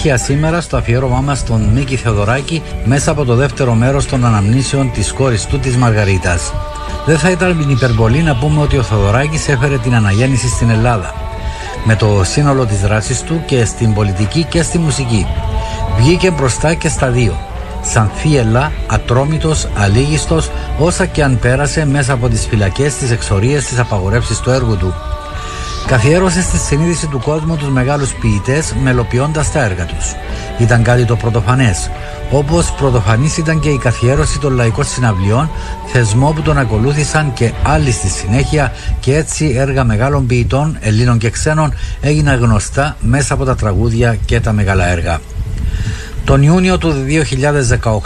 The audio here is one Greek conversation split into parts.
Συνέχεια σήμερα στο αφιέρωμά μας στον Μίκη Θεοδωράκη μέσα από το δεύτερο μέρος των αναμνήσεων της κόρης του της Μαργαρίτας. Δεν θα ήταν υπερβολή να πούμε ότι ο Θεοδωράκης έφερε την αναγέννηση στην Ελλάδα με το σύνολο της δράσης του και στην πολιτική και στη μουσική. Βγήκε μπροστά και στα δύο. Σαν θύελα, ατρόμητος, αλήγιστος, όσα και αν πέρασε μέσα από τις φυλακές, τις εξορίες, τις απαγορεύσεις του έργου του. Καθιέρωσες στη συνείδηση του κόσμου τους μεγάλους ποιητές μελοποιώντας τα έργα τους. Ήταν κάτι το πρωτοφανές. Όπως πρωτοφανής ήταν και η καθιέρωση των λαϊκών συναυλιών, θεσμό που τον ακολούθησαν και άλλοι στη συνέχεια και έτσι έργα μεγάλων ποιητών, Ελλήνων και ξένων, έγιναν γνωστά μέσα από τα τραγούδια και τα μεγάλα έργα. Τον Ιούνιο του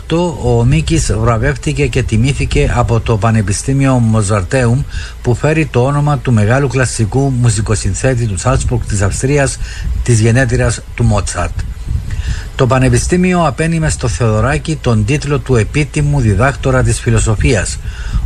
2018 ο Μίκης βραβεύτηκε και τιμήθηκε από το Πανεπιστήμιο Μοζαρτέουμ που φέρει το όνομα του μεγάλου κλασικού μουσικοσυνθέτη του Σάλτσπουργκ της Αυστρίας της γενέτηρας του Μότσαρτ. Το Πανεπιστήμιο απένιμε στο Θεοδωράκη τον τίτλο του επίτιμου διδάκτορα της φιλοσοφίας.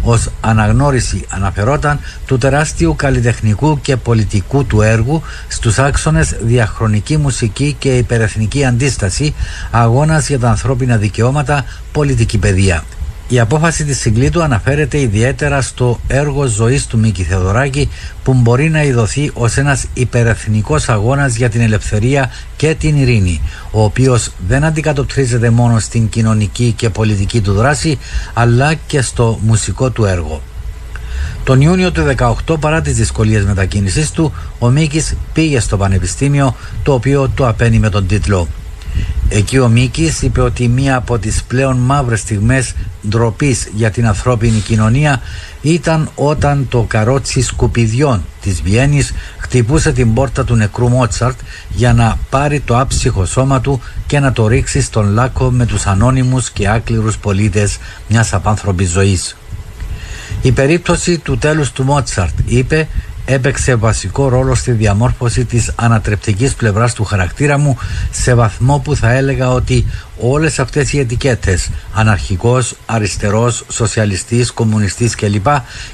Ως αναγνώριση αναφερόταν του τεράστιου καλλιτεχνικού και πολιτικού του έργου στους άξονες διαχρονική μουσική και υπερεθνική αντίσταση, αγώνας για τα ανθρώπινα δικαιώματα, πολιτική παιδεία. Η απόφαση της Συγκλήτου αναφέρεται ιδιαίτερα στο έργο ζωής του Μίκη Θεοδωράκη που μπορεί να ειδωθεί ως ένας υπερεθνικός αγώνας για την ελευθερία και την ειρήνη ο οποίος δεν αντικατοπτρίζεται μόνο στην κοινωνική και πολιτική του δράση αλλά και στο μουσικό του έργο. Τον Ιούνιο του 2018 παρά τις δυσκολίες μετακίνησής του ο Μίκης πήγε στο Πανεπιστήμιο το οποίο το απένει με τον τίτλο Εκεί ο Μίκης είπε ότι μία από τις πλέον μαύρες στιγμές ντροπής για την ανθρώπινη κοινωνία ήταν όταν το καρότσι σκουπιδιών της Βιέννης χτυπούσε την πόρτα του νεκρού Μότσαρτ για να πάρει το άψυχο σώμα του και να το ρίξει στον λάκκο με τους ανώνυμους και άκληρους πολίτες μιας απάνθρωπης ζωής. Η περίπτωση του τέλους του Μότσαρτ είπε έπαιξε βασικό ρόλο στη διαμόρφωση της ανατρεπτικής πλευράς του χαρακτήρα μου σε βαθμό που θα έλεγα ότι όλες αυτές οι ετικέτες αναρχικός, αριστερός, σοσιαλιστής, κομμουνιστής κλπ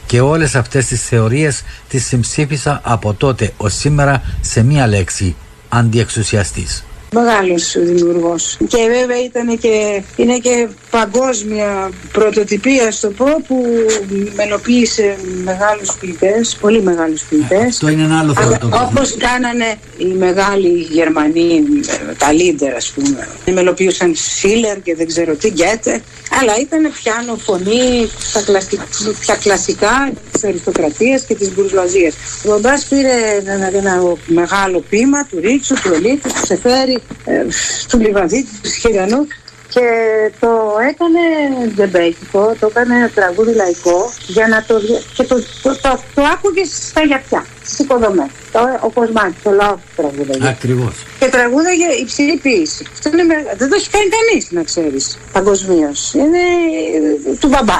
και όλες αυτές τις θεωρίες τις συμψήφισα από τότε ως σήμερα σε μία λέξη αντιεξουσιαστής. Μεγάλος δημιουργός. Και βέβαια ήταν και, είναι και παγκόσμια πρωτοτυπία, στο πω, που μελοποίησε μεγάλους ποιητές, πολύ μεγάλους ποιητές. Αυτό είναι ένα άλλο θέμα. Όπως κάνανε οι μεγάλοι Γερμανοί, τα Λίντερ, ας πούμε. Μελοποιούσαν Σίλερ και δεν ξέρω τι, Γκέτε. Αλλά ήταν πιάνο φωνή στα κλασικά, πια κλασικά της αριστοκρατίας και της μπουρζουαζίας. Ο Μπαμπά πήρε ένα, ένα, μεγάλο πείμα του Ρίτσου, του Ελίτου, του Σεφέρι, ε, του Λιβαδί, του Σχεριανού και το έκανε δεμπέκικο, το έκανε τραγούδι λαϊκό για να το, και το, το, το, το άκουγες στα γιατιά, στις υποδομές. Ο Κοσμάκης, το λαό του τραγούδα. Ακριβώς. Και τραγούδαγε υψηλή ποιήση. δεν το έχει κάνει κανείς, να ξέρεις, παγκοσμίως. Είναι ε, του μπαμπά.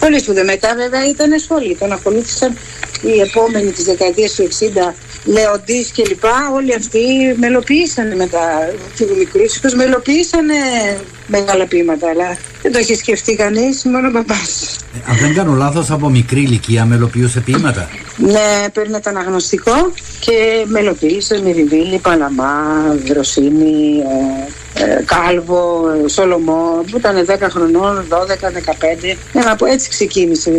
Πολύ σπουδαίο. Μετά, βέβαια, ήταν σχολή. Τον ακολούθησαν οι επόμενοι της δεκαετίας του 60 Λεοντής και λοιπά, όλοι αυτοί μελοποιήσανε μετά του μικρούς, μελοποιήσανε μεγάλα ποίηματα, αλλά δεν το έχει σκεφτεί κανείς, μόνο ο μπαμπάς. Ε, αν δεν κάνω λάθος, από μικρή ηλικία μελοποιούσε ποίηματα. Ναι, παίρνει το αναγνωστικό και μελοποίησε Μυριβίλη, Παλαμά, Δροσίνη, ε, ε, Κάλβο, ε, Σολομό, που ήταν 10 χρονών, 12, 15. Ναι, από έτσι ξεκίνησε.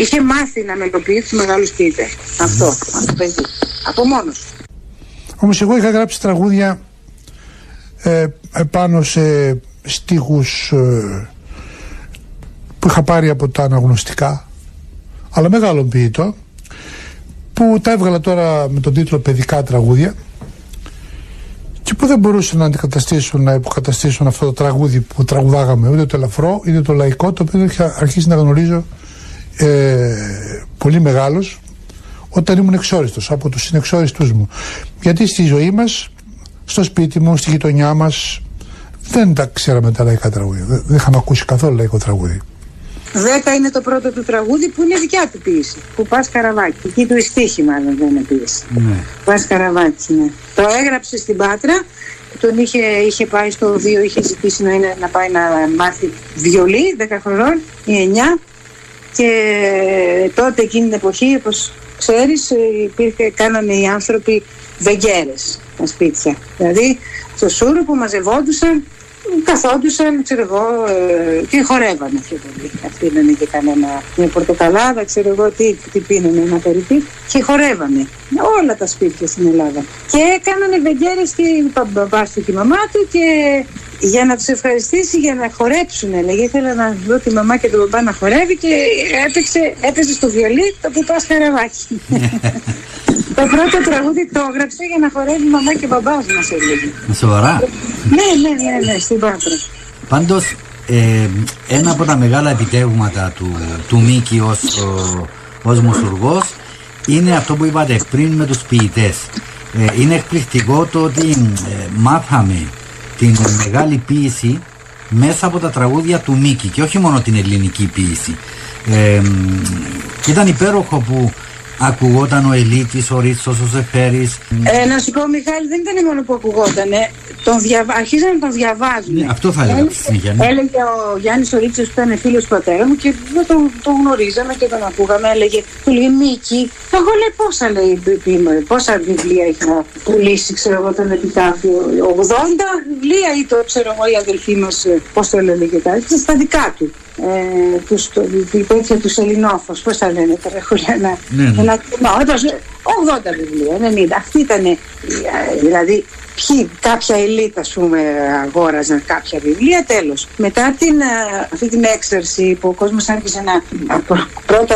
Είχε μάθει να μελοποιεί τους μεγάλους ποιητές. Αυτό, αυτό παιδί. Από μόνος. Όμως εγώ είχα γράψει τραγούδια ε, πάνω σε στίχους ε, που είχα πάρει από τα αναγνωστικά αλλά μεγάλο ποιητό που τα έβγαλα τώρα με τον τίτλο «Παιδικά τραγούδια» και που δεν μπορούσαν να αντικαταστήσουν, να υποκαταστήσουν αυτό το τραγούδι που τραγουδάγαμε, ούτε το ελαφρό, είτε το λαϊκό, το οποίο είχα αρχίσει να γνωρίζω ε, πολύ μεγάλος όταν ήμουν εξόριστος, από τους συνεξόριστούς μου. Γιατί στη ζωή μας, στο σπίτι μου, στη γειτονιά μας, δεν τα ξέραμε τα λαϊκά τραγούδια. Δεν είχαμε ακούσει καθόλου λαϊκό τραγούδι. Δέκα είναι το πρώτο του τραγούδι που είναι δικιά του ποιήση. Που πας καραβάκι. Εκεί του η μάλλον δεν είναι ποιήση. Ναι. Πας καραβάκι, ναι. Το έγραψε στην Πάτρα. Τον είχε, είχε πάει στο βίο, είχε ζητήσει να, είναι, να πάει να μάθει βιολί 10 χρονών ή 9. Και τότε εκείνη την εποχή, όπως ξέρεις, υπήρχε, κάνανε οι άνθρωποι βεγγέρες στα σπίτια. Δηλαδή στο Σούρο που μαζευόντουσαν καθόντουσαν, ξέρω εγώ, ε, και χορεύανε πιο πολύ. Αφήνανε και κανένα μια πορτοκαλάδα, ξέρω εγώ τι, τι πίνανε, ένα περίπου και χορεύανε. Όλα τα σπίτια στην Ελλάδα. Και έκανανε βεγγέρες και ο μπαμπάς του και η μαμά του και για να τους ευχαριστήσει για να χορέψουν έλεγε ήθελα να δω τη μαμά και τον μπαμπά να χορεύει και έπαιξε, έπαιζε στο βιολί το που πας χαραβάκι το πρώτο τραγούδι το έγραψε για να χορεύει η μαμά και ο μπαμπάς μας έλεγε Σοβαρά; Ναι ναι ναι, ναι στην Πάτρα Πάντως ε, ένα από τα μεγάλα επιτεύγματα του, του Μίκη ως, ως μουσουργός είναι αυτό που είπατε πριν με τους ποιητές ε, είναι εκπληκτικό το ότι ε, μάθαμε την μεγάλη ποίηση μέσα από τα τραγούδια του Μίκη και όχι μόνο την ελληνική ποίηση. Ε, και ήταν υπέροχο που ακουγόταν ο Ελίτης, ο Ρίτσος, ο Ζεφέρης. Ε, να σου πω Μιχάλη, δεν ήταν μόνο που ακουγόταν. Τον διαβα... Αρχίζαν να τον διαβάζουν. Ναι, αυτό θα έλεγα στη συνέχεια. Ναι. Έλεγε ο Γιάννης ο Ρίτσος που ήταν φίλος του πατέρα μου και δεν τον, τον γνωρίζαμε και τον ακούγαμε. Έλεγε, του λέει Μίκη, εγώ λέει πόσα λέει πόσα βιβλία είχα πουλήσει, ξέρω εγώ τον επιτάφιο. 80 βιβλία ή το ξέρω εγώ η αδελφή μας, ε, πώς το λένε και κάτι, στα δικά του ε, τους, το, τέτοια τους Ελληνόφος, πώς τα λένε τώρα, έχω ένα, ναι, ναι. ένα, 80 βιβλία, 90, αυτή ήταν, ε, δηλαδή ποιοι, κάποια ελίτ ας πούμε αγόραζαν κάποια βιβλία, τέλος. Μετά την, ε, αυτή την έξαρση που ο κόσμος άρχισε να πρώτα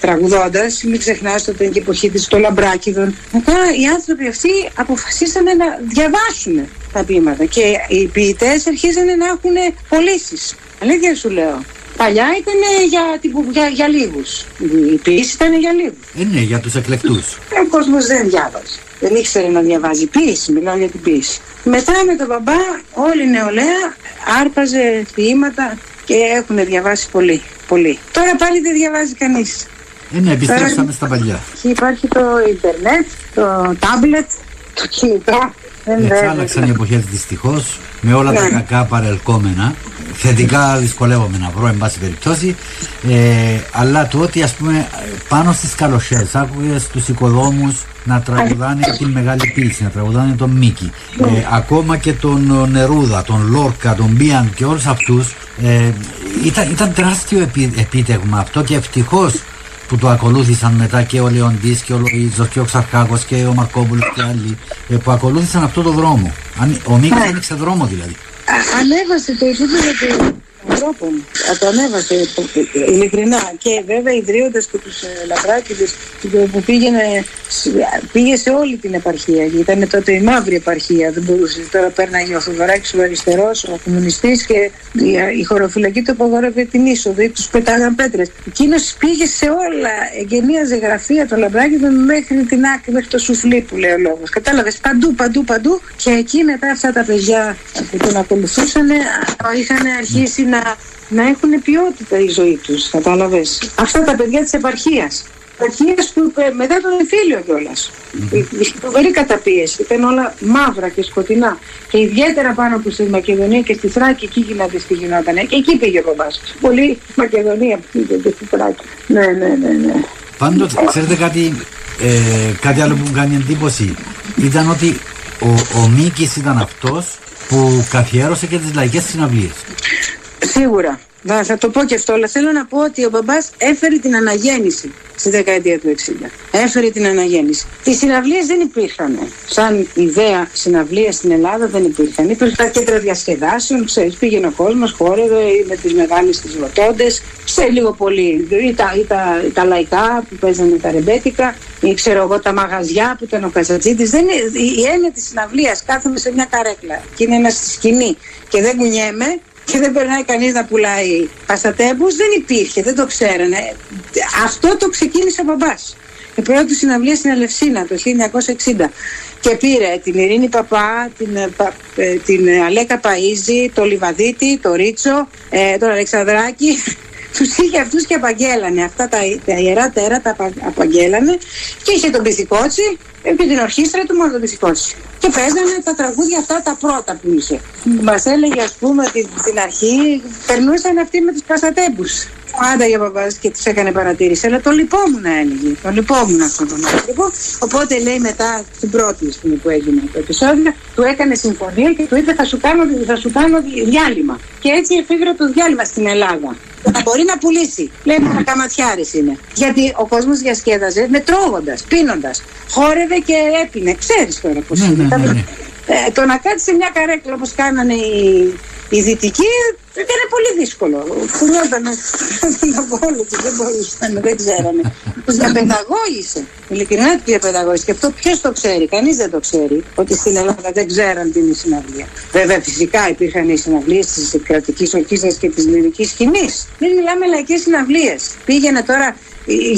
τραγουδώντας, μην ξεχνάς ότι ήταν και εποχή της των Λαμπράκηδων, μετά οι άνθρωποι αυτοί αποφασίσανε να διαβάσουν τα ποίηματα και οι ποιητές αρχίζανε να έχουν πωλήσεις. Αλήθεια σου λέω. Παλιά ήταν για, για, για λίγους. Η ποιήση ήταν για λίγους. Ε, ναι, για τους εκλεκτούς. Ο κόσμος δεν διάβαζε. Δεν ήξερε να διαβάζει. Ποιήση, μιλάω για την ποιήση. Μετά με τον μπαμπά, όλη η νεολαία άρπαζε ποίηματα και έχουν διαβάσει πολύ. πολύ. Τώρα πάλι δεν διαβάζει κανείς. Ε, ναι, επιστρέψαμε στα παλιά. Υπάρχει το Ιντερνετ, το τάμπλετ, το κινητό. Έτσι άλλαξαν οι εποχές δυστυχώς με όλα τα ναι. κακά παρελκόμενα. Θετικά δυσκολεύομαι να βρω, εν πάση περιπτώσει. Ε, αλλά το ότι ας πούμε πάνω στις καλοσιέ άκουγες τους οικοδόμους να τραγουδάνε την μεγάλη πίση, να τραγουδάνε τον Μίκη. Ε, ακόμα και τον Νερούδα, τον Λόρκα, τον Μπίαν και όλους αυτούς. Ε, ήταν, ήταν τεράστιο επίτευγμα αυτό και ευτυχώς που το ακολούθησαν μετά και ο Λεοντής και ο Λοΐζος και ο Ξαρχάκος και ο Μαρκόπουλος και άλλοι ε, που ακολούθησαν αυτό το δρόμο. Ο Μίκης άνοιξε δρόμο δηλαδή. Ανέβασε το επίπεδο του ανθρώπων. Το ανέβασε ειλικρινά. Και βέβαια ιδρύοντας και τους ε, λαμπράκιδες που πήγαινε, πήγε σε όλη την επαρχία. Ήταν τότε η μαύρη επαρχία. Δεν μπορούσε. Τώρα πέρναγε ο Θοδωράκη ο αριστερός, ο κομμουνιστής και η χωροφυλακή του απαγόρευε την είσοδο ή τους πετάγαν πέτρες. Εκείνος πήγε σε όλα. Εγγενίαζε γραφεία των λαμπράκιδων μέχρι την άκρη, μέχρι το σουφλί που λέει ο λόγος. Κατάλαβες; Παντού, παντού, παντού. Και εκεί μετά αυτά τα παιδιά που τον ακολουθούσαν είχαν αρχίσει να, να έχουν ποιότητα η ζωή τους, κατάλαβες; Αυτά τα παιδιά της επαρχίας. Επαρχίας που ε, μετά τον εμφύλιο κιόλας. Mm-hmm. Η φοβερή καταπίεση. Ήταν όλα μαύρα και σκοτεινά. Και ιδιαίτερα πάνω που στη Μακεδονία και στη Θράκη, εκεί γινόταν τι γινόταν. Και εκεί πήγε ο μπαμπάς. Πολύ Μακεδονία που πήγε και στη Θράκη. Ναι, ναι, ναι, ναι. Πάντως, ξέρετε κάτι, ε, κάτι άλλο που μου κάνει εντύπωση. Ήταν ότι ο, ο Μίκης ήταν αυτός που καθιέρωσε και τις λαϊκές συναυλίες. Σίγουρα. Θα, θα το πω και αυτό, αλλά θέλω να πω ότι ο μπαμπάς έφερε την αναγέννηση στη δεκαετία του 60. Έφερε την αναγέννηση. Οι συναυλίες δεν υπήρχαν. Σαν ιδέα συναυλία στην Ελλάδα δεν υπήρχαν. Υπήρχαν τα κέντρα διασκεδάσεων, ξέρεις, πήγαινε ο κόσμος, χόρευε με τις μεγάλες τις ροτόντες, σε λίγο πολύ, ή τα, ή τα, τα λαϊκά που παίζανε τα ρεμπέτικα, ή ξέρω εγώ τα μαγαζιά που ήταν ο Καζατζίτης. Δεν είναι, η έννοια της συναυλίας, κάθομαι σε μια καρέκλα και είναι ένα στη σκηνή και δεν κουνιέμαι, και δεν περνάει κανείς να πουλάει παστατέμπους, δεν υπήρχε, δεν το ξέρανε. Αυτό το ξεκίνησε ο μπαμπάς. Η πρώτη συναυλία στην Ελευσίνα το 1960 και πήρε την Ειρήνη Παπά, την, ε, ε, την Αλέκα Παΐζη, το Λιβαδίτη, το Ρίτσο, ε, τον Αλεξανδράκη τους είχε αυτούς και απαγγέλανε. Αυτά τα, τα ιερά τέρα τα απαγγέλανε και είχε τον Πισικότσι και την ορχήστρα του μόνο τον Πισικότσι. Και παίζανε τα τραγούδια αυτά τα πρώτα που είχε. Μας έλεγε, ας πούμε, ότι στην αρχή περνούσαν αυτοί με τους παστατέμπου. πάντα για παπάδες και τους έκανε παρατήρηση, αλλά το λυπόμουν έλεγε. Το λυπόμουν αυτόν τον άνθρωπο. Οπότε λέει μετά στην πρώτη στιγμή που έγινε το επεισόδιο, του έκανε συμφωνία και του είπε θα σου κάνω, θα σου κάνω διάλειμμα. Και έτσι εφήγρε το διάλειμμα στην Ελλάδα. Θα μπορεί να πουλήσει. Λέει μόνο καματιάρη είναι. Γιατί ο κόσμος διασκέδαζε με τρώγοντας, πίνοντας. Χόρευε και έπινε. Ξέρεις τώρα πώς Ναι, είναι. ναι, ναι, ναι. Ε, το να κάτσει σε μια καρέκλα όπως κάνανε οι, οι δυτικοί ήταν πολύ δύσκολο. Κουνιόταν από όλο του, δεν μπορούσαν, δεν ξέρανε. Τους διαπαιδαγώγησε. Ειλικρινά τους διαπαιδαγώγησε. Και αυτό ποιος το ξέρει, κανείς δεν το ξέρει, ότι στην Ελλάδα δεν ξέραν τι είναι η συναυλία. Βέβαια, φυσικά υπήρχαν οι συναυλίες της κρατικής ορχήστρα και της λυρικής σκηνής. Μην μιλάμε λαϊκές συναυλίες. Πήγαινε τώρα,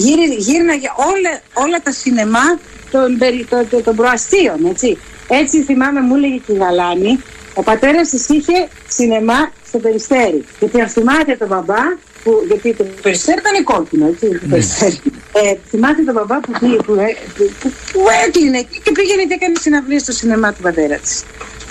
γύρι, γύρναγε όλα, όλα τα σινεμά των, περι- των, των, των προαστίων, έτσι. Έτσι θυμάμαι μου έλεγε και η Γαλάνη, ο πατέρας της είχε σινεμά στο Περιστέρι. Γιατί αν θυμάται τον μπαμπά, που, γιατί το Περιστέρι ήταν κόκκινο, έτσι, το Περιστέρι. Ε, θυμάται τον μπαμπά που, πήγε- που, ε, που, που, που έκλεινε και πήγαινε και έκανε συναυλία στο σινεμά του πατέρα της.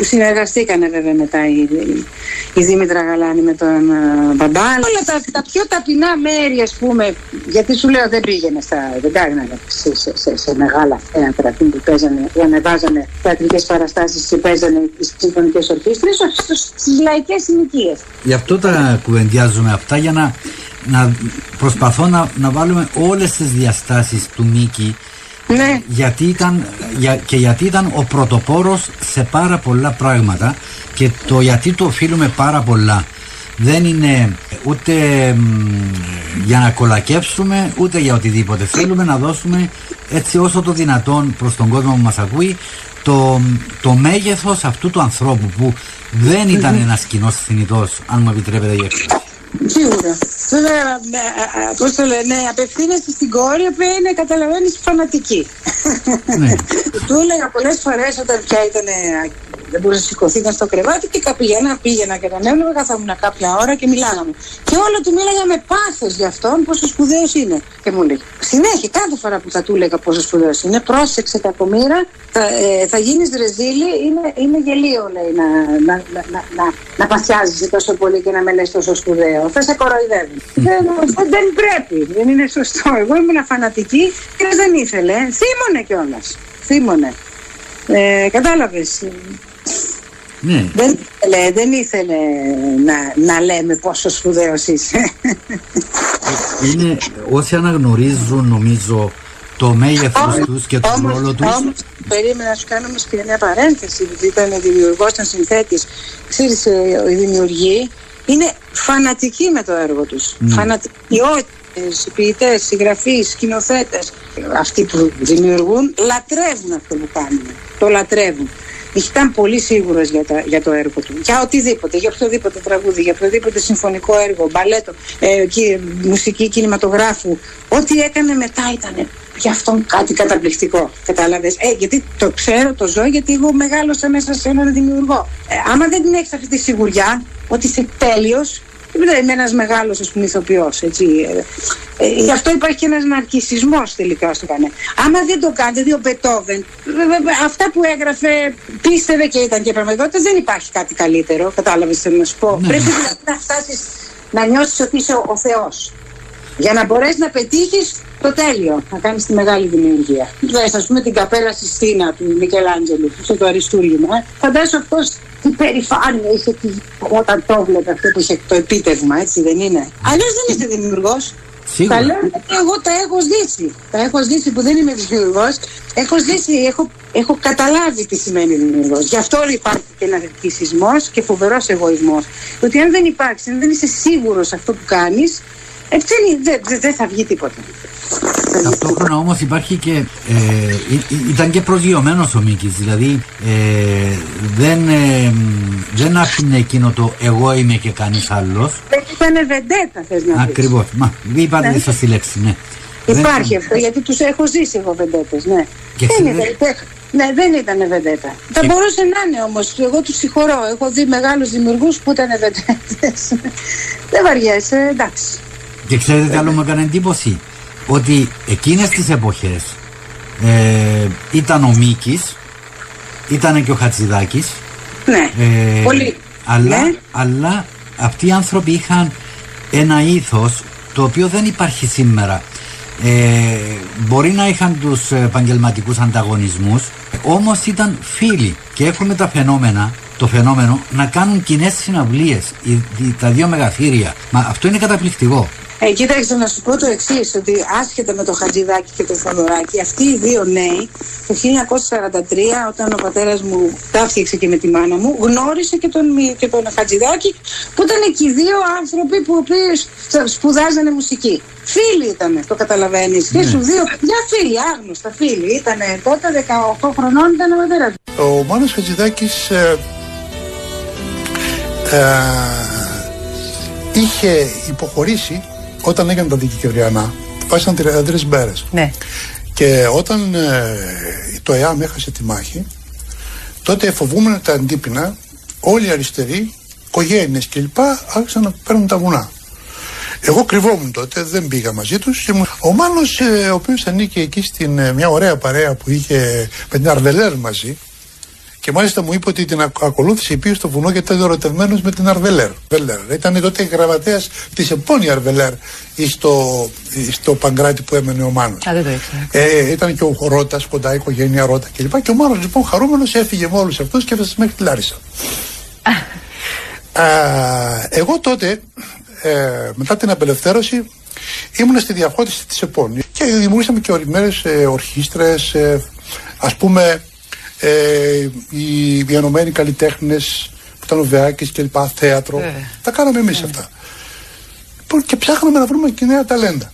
Που συνεργαστήκανε βέβαια μετά η, η, η Δήμητρα Γαλάνη με τον uh, μπαμπά. Όλα τα, τα πιο ταπεινά μέρη, ας πούμε, γιατί σου λέω δεν πήγαινε στα, δεν κάνανε σε, σε, σε, σε μεγάλα θέατρα εκεί που παίζανε ή ανεβάζανε θεατρικές παραστάσεις και παίζανε τις συμφωνικές ορχήστρες, στις λαϊκές συνοικίες. Γι' αυτό τα κουβεντιάζουμε αυτά για να, να προσπαθώ να, να βάλουμε όλες τις διαστάσεις του Μίκη Ναι, γιατί ήταν, για, και γιατί ήταν ο πρωτοπόρος σε πάρα πολλά πράγματα και το γιατί το οφείλουμε πάρα πολλά. Δεν είναι ούτε μ, για να κολακεύσουμε ούτε για οτιδήποτε. Θέλουμε να δώσουμε έτσι όσο το δυνατόν προς τον κόσμο που μας ακούει το, το μέγεθος αυτού του ανθρώπου που δεν ήταν ένας κοινός θνητός αν μου επιτρέπετε η έκφραση. Σίγουρα. Βέβαια, πώς το λένε, απευθύνεσαι στην κόρη που είναι, καταλαβαίνεις, φανατική. Ναι. Του έλεγα πολλές φορές όταν πια ήταν. Δεν μπορούσε να σηκωθεί, ήταν στο κρεβάτι και πήγαινα, πήγαινα και τον έβλεπα, καθόμουν κάποια ώρα και μιλάγαμε. Και όλο του μίλαγα με πάθος για αυτόν πόσο σπουδαίος είναι. Και μου λέει, συνέχεια, κάθε φορά που θα του έλεγα πόσο σπουδαίος είναι, πρόσεξε κακομήρα, θα, ε, θα γίνεις ρεζίλη, είναι, είναι γελίο, λέει, να, να, να, να, να, να παθιάζεσαι τόσο πολύ και να με λες τόσο σπουδαίο. Θα σε κοροϊδεύει. δεν, δεν, δεν πρέπει, δεν είναι σωστό. Εγώ ήμουν φανατική και δεν ήθελε. Θύμωνε κιόλας. Θύμωνε. Ε, κατάλαβες. ναι. Δεν ήθελε, δεν ήθελε να, να λέμε πόσο σπουδαίος είσαι. είναι όσοι αναγνωρίζουν νομίζω το μέγεθος τους και τον Όμως- ρόλο τους Όμως, περίμενα να σου κάνω όμως και μια παρένθεση, γιατί ήταν δημιουργός, ήταν συνθέτης. Ξέρεις, ε, οι δημιουργοί είναι φανατικοί με το έργο τους. Ναι. Φανατικιότητες, ποιητές, συγγραφείς, σκηνοθέτες. Αυτοί που δημιουργούν λατρεύουν αυτό που κάνουν. Το λατρεύουν. Ήταν πολύ σίγουρος για, τα- για το έργο του. Για οτιδήποτε, για οποιοδήποτε τραγούδι, για οποιοδήποτε συμφωνικό έργο, μπαλέτο, ε, κι- μουσική κινηματογράφου. Ό,τι έκανε μετά ήταν για αυτόν κάτι καταπληκτικό. Κατάλαβες; Ε, γιατί το ξέρω, το ζω, γιατί εγώ μεγάλωσα μέσα σε έναν δημιουργό. Ε, άμα δεν την έχεις αυτή τη σιγουριά ότι είσαι τέλειος, δεν είμαι ένας μεγάλος ηθοποιός. Ε, ε, γι' αυτό υπάρχει και ένας ναρκισμό τελικά στο κανένα. Άμα δεν το κάνετε, δηλαδή ο Μπετόβεν, βε- βε- αυτά που έγραφε πίστευε και ήταν και πραγματικότητα, δεν υπάρχει κάτι καλύτερο. Κατάλαβες, θέλω να σου πω. Ναι. Πρέπει δηλαδή να φτάσεις να νιώσεις ότι είσαι ο, ο Θεός. Για να μπορέσεις να πετύχεις το τέλειο, να κάνεις τη μεγάλη δημιουργία. Δες, ας πούμε, την καπέλα Sistina του Μικελάντζελου, στο το αριστούργημα. Ε. Φαντάζομαι αυτός τι περηφάνεια είχε τι- όταν το βλέπε αυτό που είχε το επίτευγμα, έτσι δεν είναι; Αλλιώς δεν είσαι δημιουργός. Σίγουρα. Τα λέω γιατί εγώ τα έχω ζήσει. Τα έχω ζήσει που δεν είμαι δημιουργός. Έχω ζήσει, έχω, έχω καταλάβει τι σημαίνει δημιουργός. Γι' αυτό υπάρχει και ένα ναρκισμό και φοβερός εγωισμός. Ότι αν δεν υπάρξει, αν δεν είσαι σίγουρος αυτό που κάνεις, ε, δεν, δεν, δεν, δεν θα βγει τίποτα. Ταυτόχρονα όμως υπάρχει και ε, ή- ή- ήταν και προσγειωμένος ο Μίκης δηλαδή ε, δεν, ε, μ, δεν άφηνε εκείνο το εγώ είμαι και κανείς άλλος Δεν ήταν βεντέτα, θες να πεις. ακριβώς, μα είπατε τη σωστή λέξη ναι. Υπάρχει Δεν- αυτό, γιατί τους έχω ζήσει εγώ βεντέτες, ναι. Και δεν εσύ ήταν, δεν- ναι, δεν ήταν βεντέτα. Θα Και- μπορούσε να είναι όμως. Εγώ τους συγχωρώ. Έχω δει μεγάλους δημιουργούς που ήταν βεντέτες. δεν βαριέσαι, εντάξει. Και ξέρετε τι άλλο μου έκανε εντύπωση; Ότι εκείνες τις εποχές ε, ήταν ο Μίκης ήταν και ο Χατζηδάκης Ναι, Ε, πολύ. Αλλά, Ναι. αλλά αυτοί οι άνθρωποι είχαν ένα ήθος το οποίο δεν υπάρχει σήμερα. Ε, μπορεί να είχαν τους επαγγελματικούς ανταγωνισμούς, όμως ήταν φίλοι και έχουμε τα φαινόμενα το φαινόμενο να κάνουν κοινές συναυλίες, τα δύο μεγαθύρια. Μα αυτό είναι καταπληκτικό. Ε, κοίταξε να σου πω το εξής, ότι άσχετα με το Χατζηδάκι και το Θοδωράκι, αυτοί οι δύο νέοι το 1943, όταν ο πατέρας μου ταύτιαξε και με τη μάνα μου, γνώρισε και τον, και τον Χατζηδάκη, που ήταν και οι δύο άνθρωποι που σπουδάζανε μουσική. Φίλοι ήταν, το καταλαβαίνεις. Ναι. Και σου δύο παιδιά φίλοι, άγνωστα φίλοι. Ήταν τότε 18 χρονών, ήταν ο πατέρας Ο Μάνο Χατζηδάκης ε, ε, είχε υποχωρήσει όταν έγινε τα δικαιωριανά. Πάσαν 33 μέρε. Ναι. Και όταν ε, το ΕΑΜ έχασε τη μάχη, τότε φοβούμενοι τα αντίπεινα, όλοι οι αριστεροί, οικογένειες κλπ. άρχισαν να παίρνουν τα βουνά. Εγώ κρυβόμουν τότε, δεν πήγα μαζί τους. Ο Μάνος, ε, ο οποίος ανήκε εκεί στην ε, μια ωραία παρέα που είχε με την Αρβελέρ μαζί, και μάλιστα μου είπε ότι την ακολούθησε πήγε στο βουνό γιατί ήταν ερωτευμένος με την Αρβελέρ. Ήταν τότε γραμματέας της επόμενη Αρβελέρ στο, στο Παγκράτη που έμενε ο Μάνος. Ε, ήταν και ο Ρότα, κοντά η οικογένεια Ρότα κλπ. Και ο Μάνος λοιπόν χαρούμενος έφυγε με όλους αυτούς και έφτασε μέχρι τη Λάρισα. Α, εγώ τότε, ε, μετά την απελευθέρωση, ήμουν στη διαφώτιση της ΕΠΟΝ και δημιουργήσαμε και ορισμένε ε, ορχήστρες, ε, ας πούμε ε, οι διανομένοι καλλιτέχνες που ήταν ο Βεάκης και λοιπά, θέατρο. Ε. Τα κάναμε εμείς ε. αυτά. Λοιπόν, και ψάχναμε να βρούμε και νέα ταλέντα.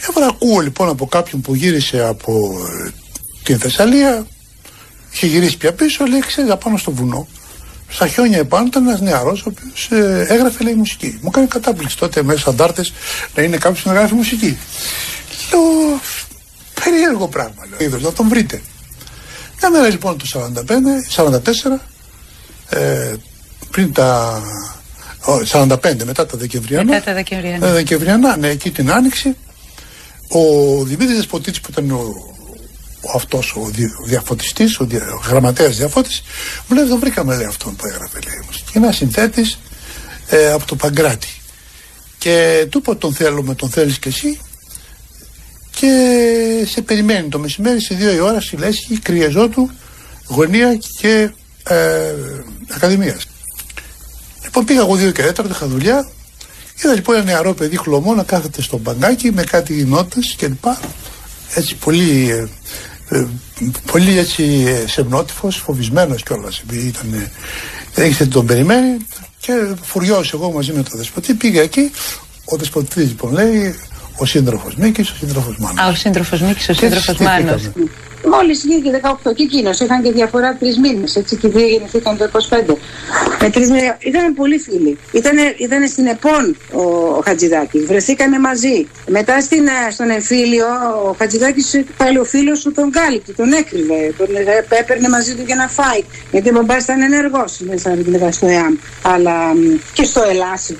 Μια φορά ακούω λοιπόν από κάποιον που γύρισε από ε, την Θεσσαλία, είχε γυρίσει πια πίσω, λέει: Ξέρεις, πάνω στο βουνό, στα χιόνια επάνω ήταν ένας νεαρός, ο οποίος ε, έγραφε λέει μουσική. Μου έκανε κατάπληξη τότε μέσα αντάρτες να είναι κάποιος να γράφει μουσική. Λέω, περίεργο πράγμα, λέω, να τον βρείτε. Μια μέρα λοιπόν το 45, 44, ε, πριν τα 45 μετά τα Δεκεμβριανά. Μετά τα Δεκεμβριανά. Ε, Δεκεμβριανά, ναι, εκεί την Άνοιξη. Ο Δημήτρης Δεσποτήτης που ήταν ο, ο αυτός ο, δι, ο διαφωτιστής, ο, δια, ο γραμματέας διαφώτης, μου λέει, τον βρήκαμε λέει αυτόν που έγραφε λέει. Και ένα συνθέτης ε, από το Παγκράτη. Και του είπα τον θέλουμε, τον θέλεις και εσύ και σε περιμένει το μεσημέρι σε δύο η ώρα στη Λέσχη, Κρυεζότου, Γωνία και ε, Ακαδημίας. Λοιπόν πήγα εγώ δύο και τέταρτο, είχα δουλειά. Είδα λοιπόν ένα νεαρό παιδί χλωμό να κάθεται στο μπαγκάκι με κάτι νότες και λοιπά. Έτσι πολύ, ε, ε πολύ έτσι ε, σεμνότυφος, φοβισμένος κιόλας επειδή ήταν, ε, τον περιμένει και φουριώσει εγώ μαζί με τον δεσποτή πήγα εκεί ο δεσποτής λοιπόν λέει ο σύντροφος Μίκης, ο σύντροφος Μάνος. Α, ο σύντροφος Μίκης, ο σύντροφος Μάνος. Μόλις βγήκε 18 και εκείνος. Είχαν και διαφορά τρεις μήνες. Έτσι και δύο γεννηθήκαν το 25. Με τρεις μήνες. Ήταν πολύ φίλοι. Ήταν στην ΕΠΟΝ ο, ο Χατζηδάκης. Βρεθήκανε μαζί. Μετά στην, ε, στον εμφύλιο ο Χατζηδάκης πάλι ο φίλος του τον κάλυπτε, τον έκρυβε. Τον ε, έπαιρνε μαζί του για να φάει. Γιατί ο μπαμπάς ήταν ενεργός μέσα στο ΕΑΜ. Αλλά και στο Ελλάς.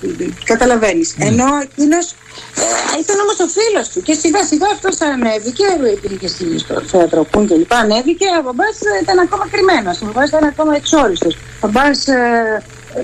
Καταλαβαίνεις. Mm. Ενώ εκείνος ε, ήταν όμως ο φίλος του και σιγά σιγά αυτό ανέβηκε, πήγε στο θέατρο Πούν και λοιπά, ανέβηκε, ο μπαμπάς ήταν ακόμα κρυμμένος, ο μπαμπάς ήταν ακόμα εξόριστος. Ο μπαμπάς ε,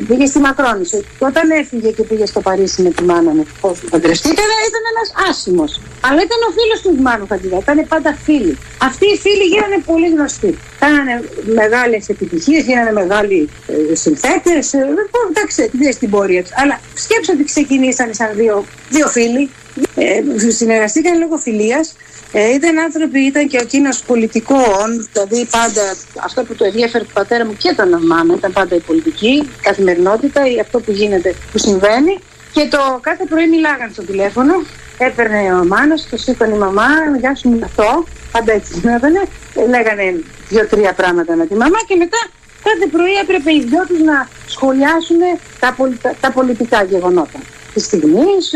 πήγε στη Μακρόνηση. Όταν έφυγε και πήγε στο Παρίσι με τη μάνα μου, πώς του παντρευτήκανε, ήταν ένας άσημος. Αλλά ήταν ο φίλος του Μάνου Φαντιδά, ήταν πάντα φίλοι. Αυτοί οι φίλοι γίνανε πολύ γνωστοί. Κάνανε μεγάλες επιτυχίες, γίνανε μεγάλοι ε, συνθέτες. Ε, εντάξει, στην πορεία τους. Αλλά σκέψω ότι ξεκινήσανε σαν δύο, δύο φίλοι. Ε, συνεργαστήκαν λόγω φιλίας. Ε, ήταν άνθρωποι, ήταν και ο εκείνος πολιτικών, δηλαδή πάντα αυτό που το ενδιαφέρει του πατέρα μου και τον μάμα ήταν πάντα η πολιτική, η καθημερινότητα, ή αυτό που γίνεται, που συμβαίνει. Και το κάθε πρωί μιλάγαν στο τηλέφωνο, έπαιρνε ο Μάνος, το σήκωνε η μαμά, γεια σου αυτό, πάντα έτσι συνέβαινε, λέγανε δύο-τρία πράγματα με τη μαμά και μετά κάθε πρωί έπρεπε οι δυο τους να σχολιάσουν τα, τα πολιτικά γεγονότα τη στιγμής,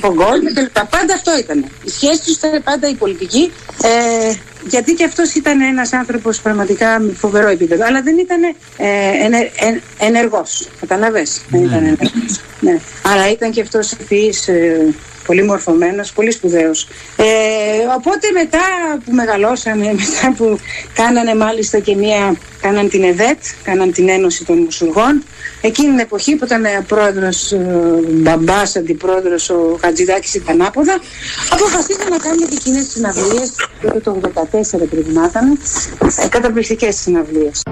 τον κόσμο κλπ. Πάντα αυτό ήταν. Η σχέση τους ήταν πάντα η πολιτική. Ε, γιατί και αυτός ήταν ένας άνθρωπος πραγματικά με φοβερό επίπεδο. Αλλά δεν ήταν ε, ε, ενεργός. Καταλαβέ. Δεν ήταν ναι. ενεργός. Ναι. Αλλά ήταν και αυτός ευφυή. Ε, πολύ μορφωμένος, πολύ σπουδαίος. Ε, οπότε μετά που μεγαλώσαμε, μετά που κάνανε μάλιστα και μία, κάναν την ΕΔΕΤ, κάναν την Ένωση των Μουσουργών, εκείνη την εποχή που ήταν πρόεδρος, ε, μπαμπάς, αντιπρόεδρος, ο Χατζηδάκης ήταν άποδα, αποφασίσαμε να κάνουμε και εκείνες συναυλίες, το 1984 πρέπει να ήταν, ε, καταπληκτικές συναυλίες.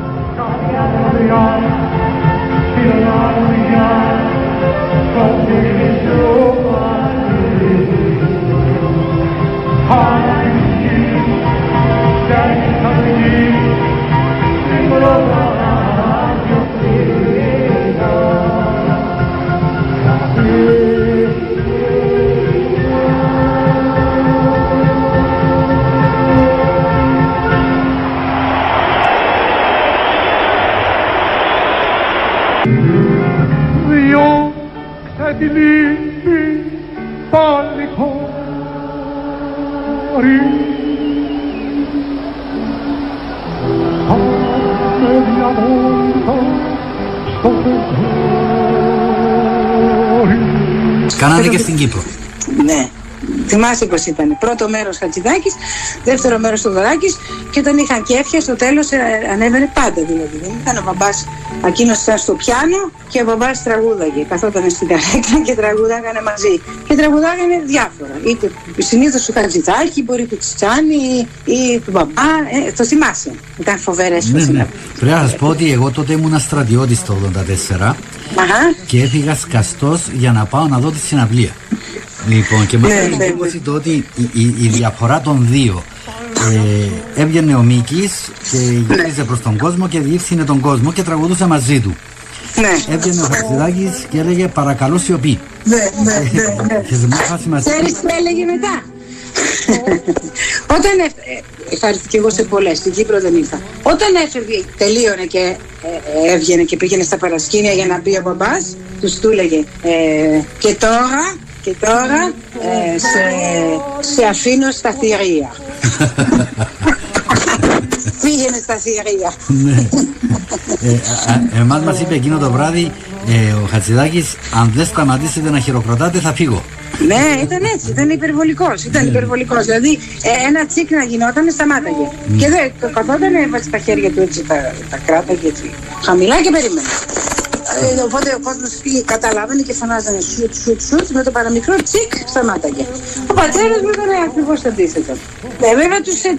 Κάνατε και στην Κύπρο. Ναι. Θυμάσαι πώς ήταν. Πρώτο μέρος Χατζηδάκης, δεύτερο μέρος Θοδωράκης και όταν είχαν κέφια στο τέλος ε, ανέβαινε πάντα δηλαδή. Δεν ήταν ο μπαμπάς εκείνο ήταν στο πιάνο και ο μπαμπάς τραγούδαγε. Καθόταν στην καρέκλα και τραγουδάγανε μαζί. Και τραγουδάγανε διάφορα. Είτε συνήθως του Χατζηδάκη, μπορεί του Τσιτσάνη ή του μπαμπά. Ε, το θυμάσαι. Ήταν φοβερές ναι, ναι. Πρέπει να σας πω ότι εγώ τότε ήμουν στρατιώτη το 1984 και έφυγα σκαστός για να πάω να δω τη συναυλία. Λοιπόν, και μου έκανε εντύπωση το ότι η, η, διαφορά των δύο ε, έβγαινε ο Μίκης και γύριζε προς τον κόσμο και διεύθυνε τον κόσμο και τραγουδούσε μαζί του. Ναι. Έβγαινε ο Χατζηδάκης και έλεγε Παρακαλώ σιωπή. Ναι, ναι, ναι. ναι. Ξέρεις τι έλεγε μετά; Όταν είχα έρθει και εγώ σε πολλές, στην Κύπρο δεν ήρθα. Όταν έφευγε, τελείωνε και ε, έβγαινε και πήγαινε στα παρασκήνια για να μπει ο μπαμπάς, τους του έλεγε ε, Και τώρα και τώρα ε, σε, σε αφήνω στα θηρία. Πήγαινε στα θηρία. ναι. ε, εμάς μας είπε εκείνο το βράδυ ε, ο Χατζηδάκης αν δεν σταματήσετε να χειροκροτάτε θα φύγω. Ναι, ήταν έτσι, ήταν υπερβολικός. Ήταν ναι. υπερβολικός. Δηλαδή, ε, ένα τσίκ να γινόταν, σταμάταγε. Ναι. Και δεν καθόταν, έβαζε τα χέρια του έτσι, τα, τα κράταγε έτσι χαμηλά και περίμενε. Ε, οπότε ο κόσμος καταλάβαινε και φωνάζανε σουτ, σουτ, σουτ. Με το παραμικρό τσικ σταμάταγε. Ο πατέρας μου ήταν ακριβώς το αντίθετο. Ναι, βέβαια τους. Ε,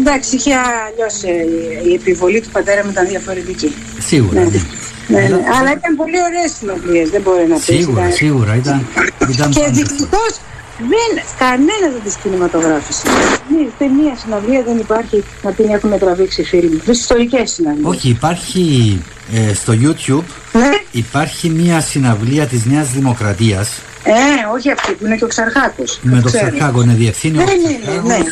εντάξει, είχε αλλιώς ε, η επιβολή του πατέρα μου ήταν διαφορετική. Σίγουρα. Ναι. Ναι, ναι. Αλλά ήταν πολύ ωραίες συνομιλίες, δεν μπορεί να πεις. Σίγουρα, σίγουρα. Ήταν, ήταν και δυστυχώς δεν, κανένα δεν τις κινηματογράφησε. Σε μία συναυλία δεν υπάρχει να την έχουμε τραβήξει φίλοι μου. ιστορικές συναυλίες. Όχι, υπάρχει ε, στο YouTube ναι. υπάρχει μία συναυλία της Νέας Δημοκρατίας ε, όχι αυτή που είναι και ο Ξαρχάκος. Με το Ξαρχάκο είναι διευθύνει ναι, ναι, ναι, ναι.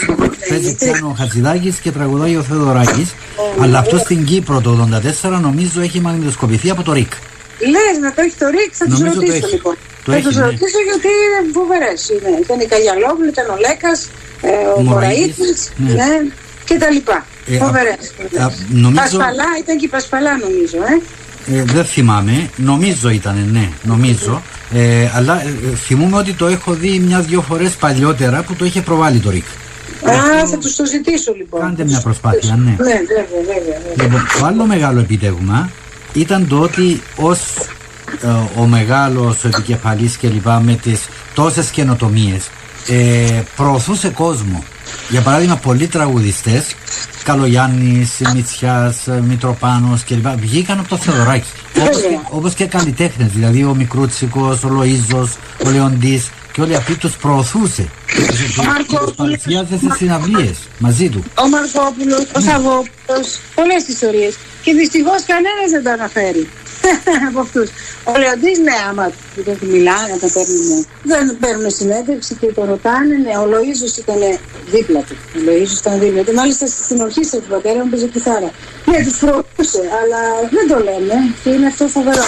Παίζει πιάνο ο Χατζηδάκης και τραγουδάει ο Θεοδωράκης. αλλά αυτό στην Κύπρο το 1984 νομίζω έχει μαγνητοσκοπηθεί από το ΡΙΚ. Λες να το έχει το ΡΙΚ, θα τους ρωτήσω λοιπόν. Το θα τους ρωτήσω γιατί είναι φοβερέ. Ήταν η Καγιαλόγλου, ήταν ο Λέκας, ε, ο Μωραήτη. Ναι και τα λοιπά. Ε, Φοβερές. Νομίζω... Πασπαλά, ήταν και η Πασπαλά νομίζω, ε. Ε, δεν θυμάμαι, νομίζω ήταν, ναι, νομίζω. Ε, αλλά ε, θυμούμαι ότι το έχω δει μια-δυο φορές παλιότερα που το είχε προβάλει το ΡΙΚ. Α, θα τους το ζητήσω λοιπόν. Κάντε μια προσπάθεια, ναι. Ναι, βέβαια, βέβαια. Λοιπόν, το άλλο μεγάλο επιτεύγμα ήταν το ότι ως ε, ο μεγάλος επικεφαλής και λοιπά με τις τόσες καινοτομίες ε, προωθούσε κόσμο για παράδειγμα, πολλοί τραγουδιστές, Καλογιάννης, Μητσιάς, Μητροπάνος κλπ. βγήκαν από το Θεοδωράκι. Όπως και, και καλλιτέχνες, δηλαδή ο Μικρούτσικος, ο Λοίζο, ο Λεοντής και όλοι αυτοί τους προωθούσε. Τους παρουσιάζε σε συναυλίες μαζί του. Ο Μαρκόπουλος, ο Σαββόπουλος, πολλές ιστορίες. Και δυστυχώς κανένας δεν το αναφέρει. από αυτούς. Ο Λεοντής, ναι, άμα δεν του μιλάνε, τα παίρνουν. Δεν παίρνουν συνέντευξη και το ρωτάνε. Ναι, ο Λοίζο ήταν δίπλα του. Ο Λοίζο ήταν δίπλα του. Μάλιστα στην ορχήστρα του πατέρα μου παίζει κιθάρα. Ναι, τους προωθούσε, αλλά δεν το λέμε και είναι αυτό φοβερό.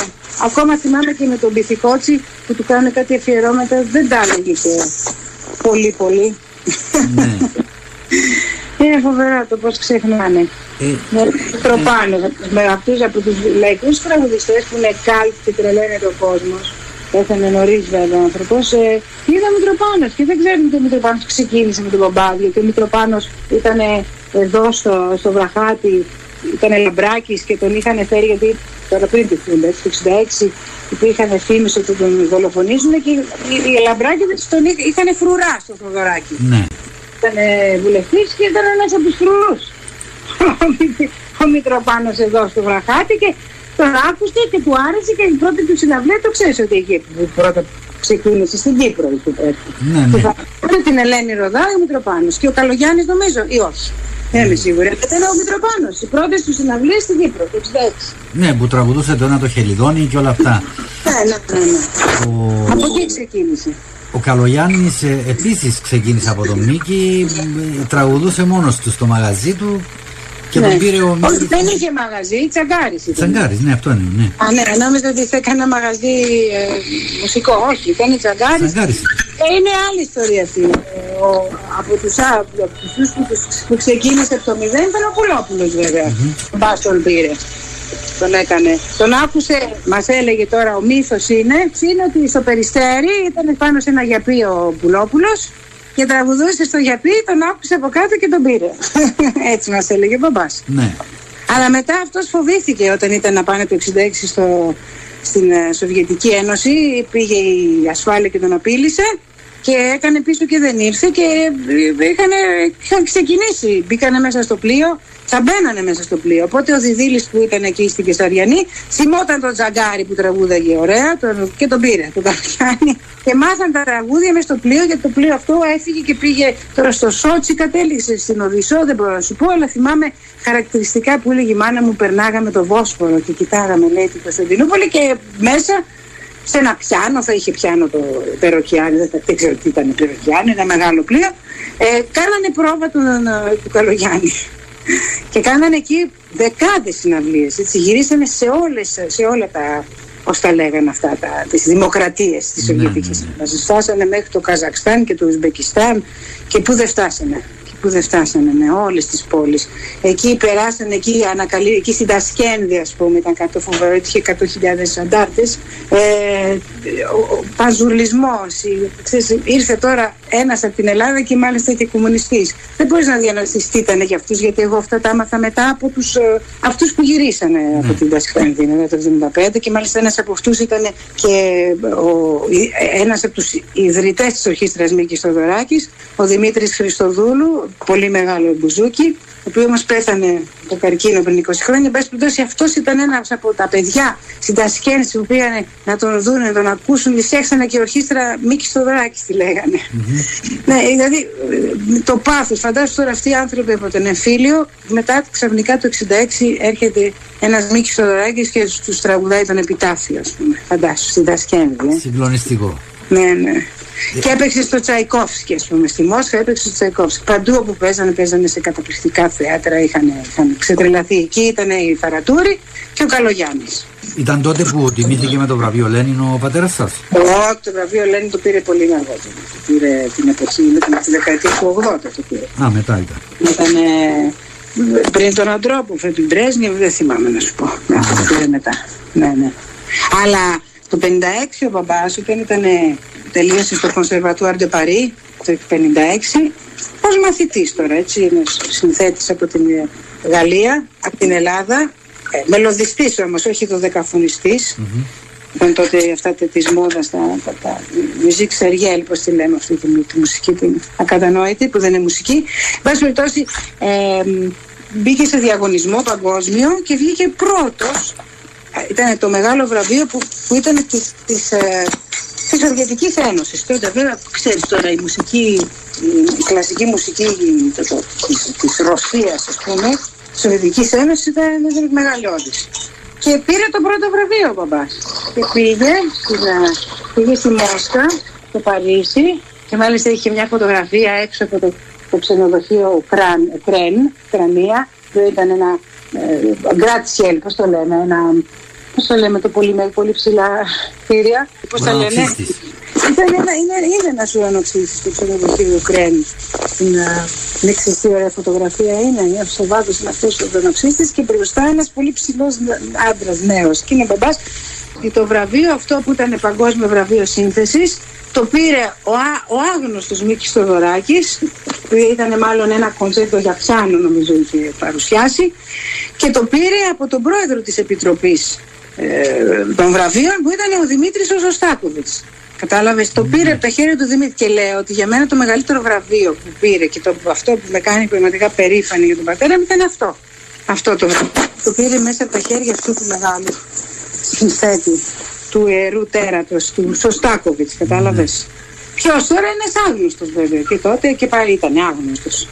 Ακόμα θυμάμαι και με τον Μπιθικότσι που του κάνουν κάτι αφιερώματα, δεν τα έλεγε και πολύ πολύ. Ναι. Είναι φοβερό το πώς ξεχνάνε. Ε, με τροπάνε με αυτούς από τους λαϊκούς τραγουδιστές που είναι κάλτ και τρελαίνεται ο κόσμος. Πέθανε νωρίς βέβαια ο άνθρωπος. Ε, είδα Μητροπάνος και δεν ξέρουμε ότι ο Μητροπάνος ξεκίνησε με τον Μπομπάδιο. Και ο Μητροπάνος ήταν εδώ στο, στο βραχάτι, ήταν λαμπράκι και τον είχαν φέρει γιατί τώρα πριν τη Φούντα, το 1966 υπήρχαν φήμε ότι τον δολοφονίζουν και οι, οι λαμπράκι τον είχαν φρουρά στο Θοδωράκι. Ναι. Ήταν βουλευτής και ήταν ένας από τους φρουρούς. Ο Μητροπάνος εδώ στο βραχάτι και τον άκουσε και του άρεσε και η πρώτη του συναυλία το ξέρεις ότι εκεί που πρώτα ξεκίνησε στην Κύπρο. Ναι, ναι. την Ελένη Ροδά ο Μητροπάνος και ο Καλογιάννης νομίζω ή όχι. Δεν είμαι σίγουρη. Ήταν ο Μητροπάνο. Οι πρώτε του συναυλίε στην Κύπρο, το 66. Ναι, που τραγουδούσε το ένα το χελιδόνι και όλα αυτά. ναι, ναι, ναι. ναι. Ο... Από εκεί ξεκίνησε. Ο Καλογιάννης ε, επίσης ξεκίνησε από τον Μίκη, ε, τραγουδούσε μόνος του στο μαγαζί του και ναι. τον πήρε ο Όχι, δεν είχε μαγαζί, τσαγκάρι. Τσαγκάρι, ναι, αυτό είναι. Ναι. Α, ναι, νόμιζα ότι θα έκανε μαγαζί ε, μουσικό. Όχι, ήταν τσαγκάρι. Ε, είναι άλλη ιστορία αυτή. Ο, από τους που, που ξεκίνησε από το μηδέν ήταν ο Κουλόπουλος βέβαια. Mm-hmm. Μπα τον πήρε. Τον έκανε. Τον άκουσε, μας έλεγε τώρα ο μύθος είναι, είναι ότι στο περιστέρι ήταν πάνω σε ένα γιαπί ο Πουλόπουλο και τραγουδούσε στο γιαπί, τον άκουσε από κάτω και τον πήρε. Έτσι μας έλεγε ο μπαμπάς. Ναι. Αλλά μετά αυτός φοβήθηκε όταν ήταν να πάνε το 66 στο, στην ε, Σοβιετική Ένωση. Πήγε η ασφάλεια και τον απείλησε και έκανε πίσω και δεν ήρθε και είχαν, είχαν ξεκινήσει. Μπήκανε μέσα στο πλοίο, θα μπαίνανε μέσα στο πλοίο. Οπότε ο Διδίλη που ήταν εκεί στην Κεσαριανή θυμόταν τον Τζαγκάρι που τραγούδαγε ωραία τον, και τον πήρε, τον Καριάννη. Και μάθαν τα τραγούδια μέσα στο πλοίο γιατί το πλοίο αυτό έφυγε και πήγε τώρα στο Σότσι, κατέληξε στην Οδυσσό, δεν μπορώ να σου πω, αλλά θυμάμαι χαρακτηριστικά που έλεγε η μάνα μου περνάγαμε το Βόσπορο και κοιτάγαμε λέει την Κωνσταντινούπολη και μέσα σε ένα πιάνο, θα είχε πιάνο το Περοκιάνι, δεν, δεν ξέρω τι ήταν Περοκιάνι, ένα μεγάλο πλοίο. Ε, κάνανε πρόβα του, του Καλογιάννη. Και κάνανε εκεί δεκάδες συναυλίες, έτσι, γυρίσανε σε, όλες, σε όλα τα, πώς τα λέγανε αυτά, τα, τις δημοκρατίες της Σοβιετικής ναι, ναι. Φτάσανε μέχρι το Καζακστάν και το Ουσμπεκιστάν και πού δεν φτάσανε που δεν φτάσανε με όλες τις πόλεις. Εκεί περάσανε, εκεί, ανακαλύ... εκεί στην Τασκένδη ας πούμε ήταν κάτω φοβερό, είχε 100.000 αντάρτες. Ε, ο, ο παζουλισμός, ήρθε τώρα ένας από την Ελλάδα και μάλιστα και κομμουνιστής. Δεν μπορείς να διανοηθείς τι ήταν για αυτούς, γιατί εγώ αυτά τα άμαθα μετά από τους, ε, αυτούς που γυρίσανε mm. από την Τασκένδη το 1975 και μάλιστα ένας από αυτούς ήταν και ο, ένας από τους ιδρυτές της ορχήστρας Μίκης Θοδωράκης, ο Δημήτρης Χριστοδούλου, πολύ μεγάλο μπουζούκι, ο οποίος όμω πέθανε το καρκίνο πριν 20 χρόνια. Εν πάση περιπτώσει, αυτός ήταν ένας από τα παιδιά στην Τασκένση που πήγανε να τον δουν, να τον ακούσουν και φτιάξανε και ορχήστρα Μίκης Στοδράκη, τη λέγανε. Mm-hmm. ναι, δηλαδή το πάθος. Φαντάζομαι τώρα αυτοί οι άνθρωποι από τον εμφύλιο, μετά ξαφνικά το 66 έρχεται ένας Μίκης Στοδράκη και τους τραγουδάει τον επιτάφιο, ας πούμε. Φαντάσου, στην Τασκένση. Ε. Συγκλονιστικό. Ναι, ναι. Και έπαιξε στο Τσαϊκόφσκι, ας πούμε, στη Μόσχα έπαιξε στο Τσαϊκόφσκι. Παντού όπου παίζανε, παίζανε σε καταπληκτικά θεάτρα, είχαν, είχαν ξετρελαθεί. Εκεί ήταν η Φαρατούρη και ο Καλογιάννης. Ήταν τότε που τιμήθηκε με το βραβείο Λένιν ο πατέρας σας; Όχι, το βραβείο Λένιν το πήρε πολύ αργότερα. Το πήρε την εποχή, με τη δεκαετία του 80 το πήρε. Α, μετά ήταν. Ήταν πριν τον Αντρόπου, πριν την δεν θυμάμαι να σου πω. Αυτό το πήρε μετά. Ναι, ναι. Αλλά το 56 ο μπαμπάς όταν ήταν τελείωσε στο Conservatoire de Paris το 56 ως μαθητής τώρα έτσι είναι συνθέτης από την Γαλλία από την Ελλάδα ε, μελωδιστής όμως όχι το δεκαφωνιστής mm-hmm. Ήταν τότε αυτά της μόδας τα, τα, τα μουσική σεριέλ, πώς τη λέμε αυτή τη, τη, μουσική, την ακατανόητη, που δεν είναι μουσική. Εν πάση περιπτώσει, ε, μπήκε σε διαγωνισμό παγκόσμιο και βγήκε πρώτος. Ήταν το μεγάλο βραβείο που, που ήταν της, της, ε, της Σοβιετικής Ένωσης. Τότε βέβαια ξέρεις τώρα η μουσική, η κλασική μουσική της Ρωσίας, ας πούμε, της Σοβιετικής Ένωσης ήταν μεγαλειώδη. Και πήρε το πρώτο βραβείο ο μπαμπάς. Και πήγε, πήγε στη Μόσχα, στο Παρίσι, και μάλιστα είχε μια φωτογραφία έξω από το, το ξενοδοχείο Κραν, Κρέν, Κρανία, που ήταν ένα gratte-ciel, πώς το λέμε, ένα Πώς το λέμε το πολύ, πολύ ψηλά κτίρια. Πώς τα λένε; Ήταν ένα, είναι, είναι ένας ουρανοξύστης το ξενοδοχείο Ουκραίνη. Την εξαιρετική ωραία φωτογραφία είναι. Ο Σοβάτο είναι αυτός ο ουρανοξύστης και μπροστά ένας πολύ ψηλός άντρας νέος. Και είναι μπαμπάς Το βραβείο αυτό που ήταν παγκόσμιο βραβείο σύνθεσης το πήρε ο, α, ο άγνωστος Μίκης Θοδωράκης που ήταν μάλλον ένα κονσέρτο για πιάνο νομίζω είχε παρουσιάσει και το πήρε από τον πρόεδρο της Επιτροπής ε, των βραβείων που ήταν ο Δημήτρης ο Ζωστάκοβιτς. Κατάλαβες, το πήρε από τα χέρια του Δημήτρη και λέω ότι για μένα το μεγαλύτερο βραβείο που πήρε και το, αυτό που με κάνει πραγματικά περήφανη για τον πατέρα μου ήταν αυτό. Αυτό το βραβείο. Το πήρε μέσα από τα χέρια αυτού του μεγάλου συνθέτη του ιερού τέρατος, του Σωστάκοβιτς, κατάλαβες. Mm. Ποιος τώρα είναι άγνωστος βέβαια και τότε και πάλι ήταν άγνωστος.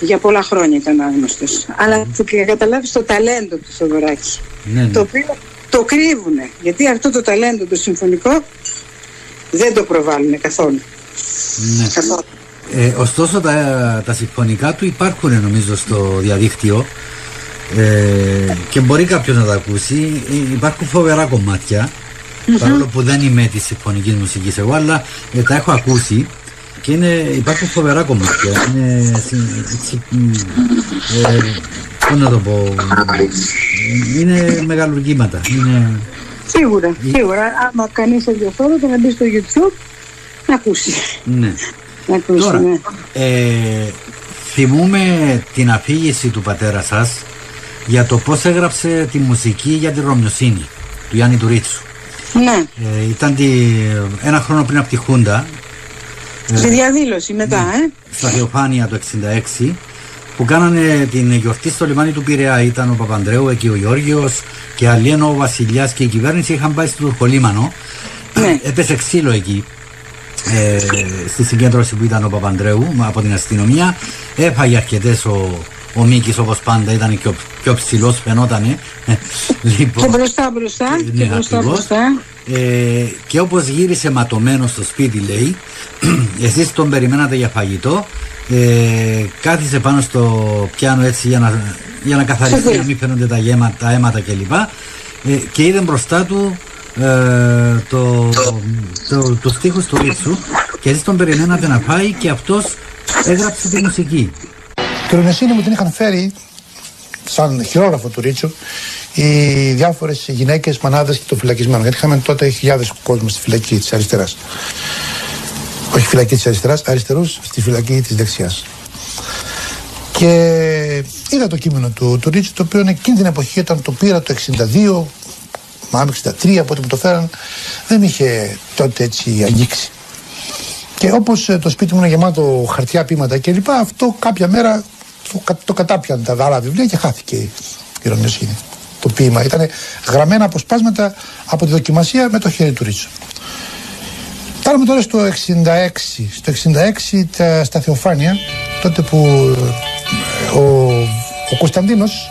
Για πολλά χρόνια ήταν άγνωστος. Αλλά mm. καταλάβεις το ταλέντο του Θοδωράκη. Ναι, ναι. Το οποίο το κρύβουνε. Γιατί αυτό το ταλέντο το συμφωνικό δεν το προβάλλουν καθόλου. Ναι. καθόλου. Ε, ωστόσο τα, τα συμφωνικά του υπάρχουν νομίζω στο διαδίκτυο ε, και μπορεί κάποιος να τα ακούσει. Ε, υπάρχουν φοβερά κομμάτια παρόλο που δεν είμαι της συμφωνικής μουσικής εγώ, αλλά ε, τα έχω ακούσει και είναι, υπάρχουν φοβερά κομμάτια. Είναι έτσι, ε, πώ να το πω, είναι μεγαλουργήματα. Είναι... Σίγουρα, σίγουρα. Άμα κανείς ενδιαφέρεται να μπει στο YouTube να ακούσει. Ναι. Να ακούσει, Τώρα, ναι. ε, θυμούμε την αφήγηση του πατέρα σας για το πώς έγραψε τη μουσική για τη Ρωμιοσύνη του Γιάννη Τουρίτσου. Ναι. Ε, ήταν τη, ένα χρόνο πριν από τη Χούντα. Στη διαδήλωση μετά, ναι, ε. Στα Θεοφάνεια το 66 που κάνανε την γιορτή στο λιμάνι του Πειραιά. Ήταν ο Παπανδρέου, εκεί ο Γιώργιος και αλλιένο ο Βασιλιάς και η κυβέρνηση είχαν πάει στο Τουρκολίμανο. Ναι. Έπεσε ξύλο εκεί. Ε, στη συγκέντρωση που ήταν ο Παπανδρέου από την αστυνομία έφαγε αρκετές ο, ο Μίκης όπως πάντα ήταν πιο, πιο ψηλός φαινότανε λοιπόν, και μπροστά μπροστά ναι, και μπροστά ακριβώς. μπροστά ε, και όπως γύρισε ματωμένο στο σπίτι λέει εσείς τον περιμένατε για φαγητό ε, κάθισε πάνω στο πιάνο έτσι για να, για να καθαριστεί να μην φαίνονται τα, γέμα, τα αίματα κλπ ε, και είδε μπροστά του ε, το, το, το, το στίχος του Ρίτσου και εσείς τον περιμένατε να φάει και αυτός έγραψε τη μουσική Την ειρωνιοσύνη μου την είχαν φέρει σαν χειρόγραφο του Ρίτσου οι διάφορες γυναίκες, μανάδες και των φυλακισμένων. Γιατί είχαμε τότε χιλιάδες κόσμος στη φυλακή της αριστεράς. Όχι φυλακή της αριστεράς, αριστερούς στη φυλακή της δεξιάς. Και είδα το κείμενο του, του Ρίτσου, το οποίο εκείνη την εποχή, όταν το πήρα το 62, μάλλον 63, από ό,τι μου το φέραν, δεν είχε τότε έτσι αγγίξει. Και όπως το σπίτι μου είναι γεμάτο χαρτιά, πείματα κλπ., αυτό κάποια μέρα το, το κατάπιαν τα άλλα βιβλία και χάθηκε η ηρωνιοσύνη. Το ποίημα ήταν γραμμένα αποσπάσματα από τη δοκιμασία με το χέρι του Ρίτσου. Φτάνουμε τώρα στο 66. Στο 66 τα, στα Θεοφάνεια, τότε που ε, ο, ο Κωνσταντίνος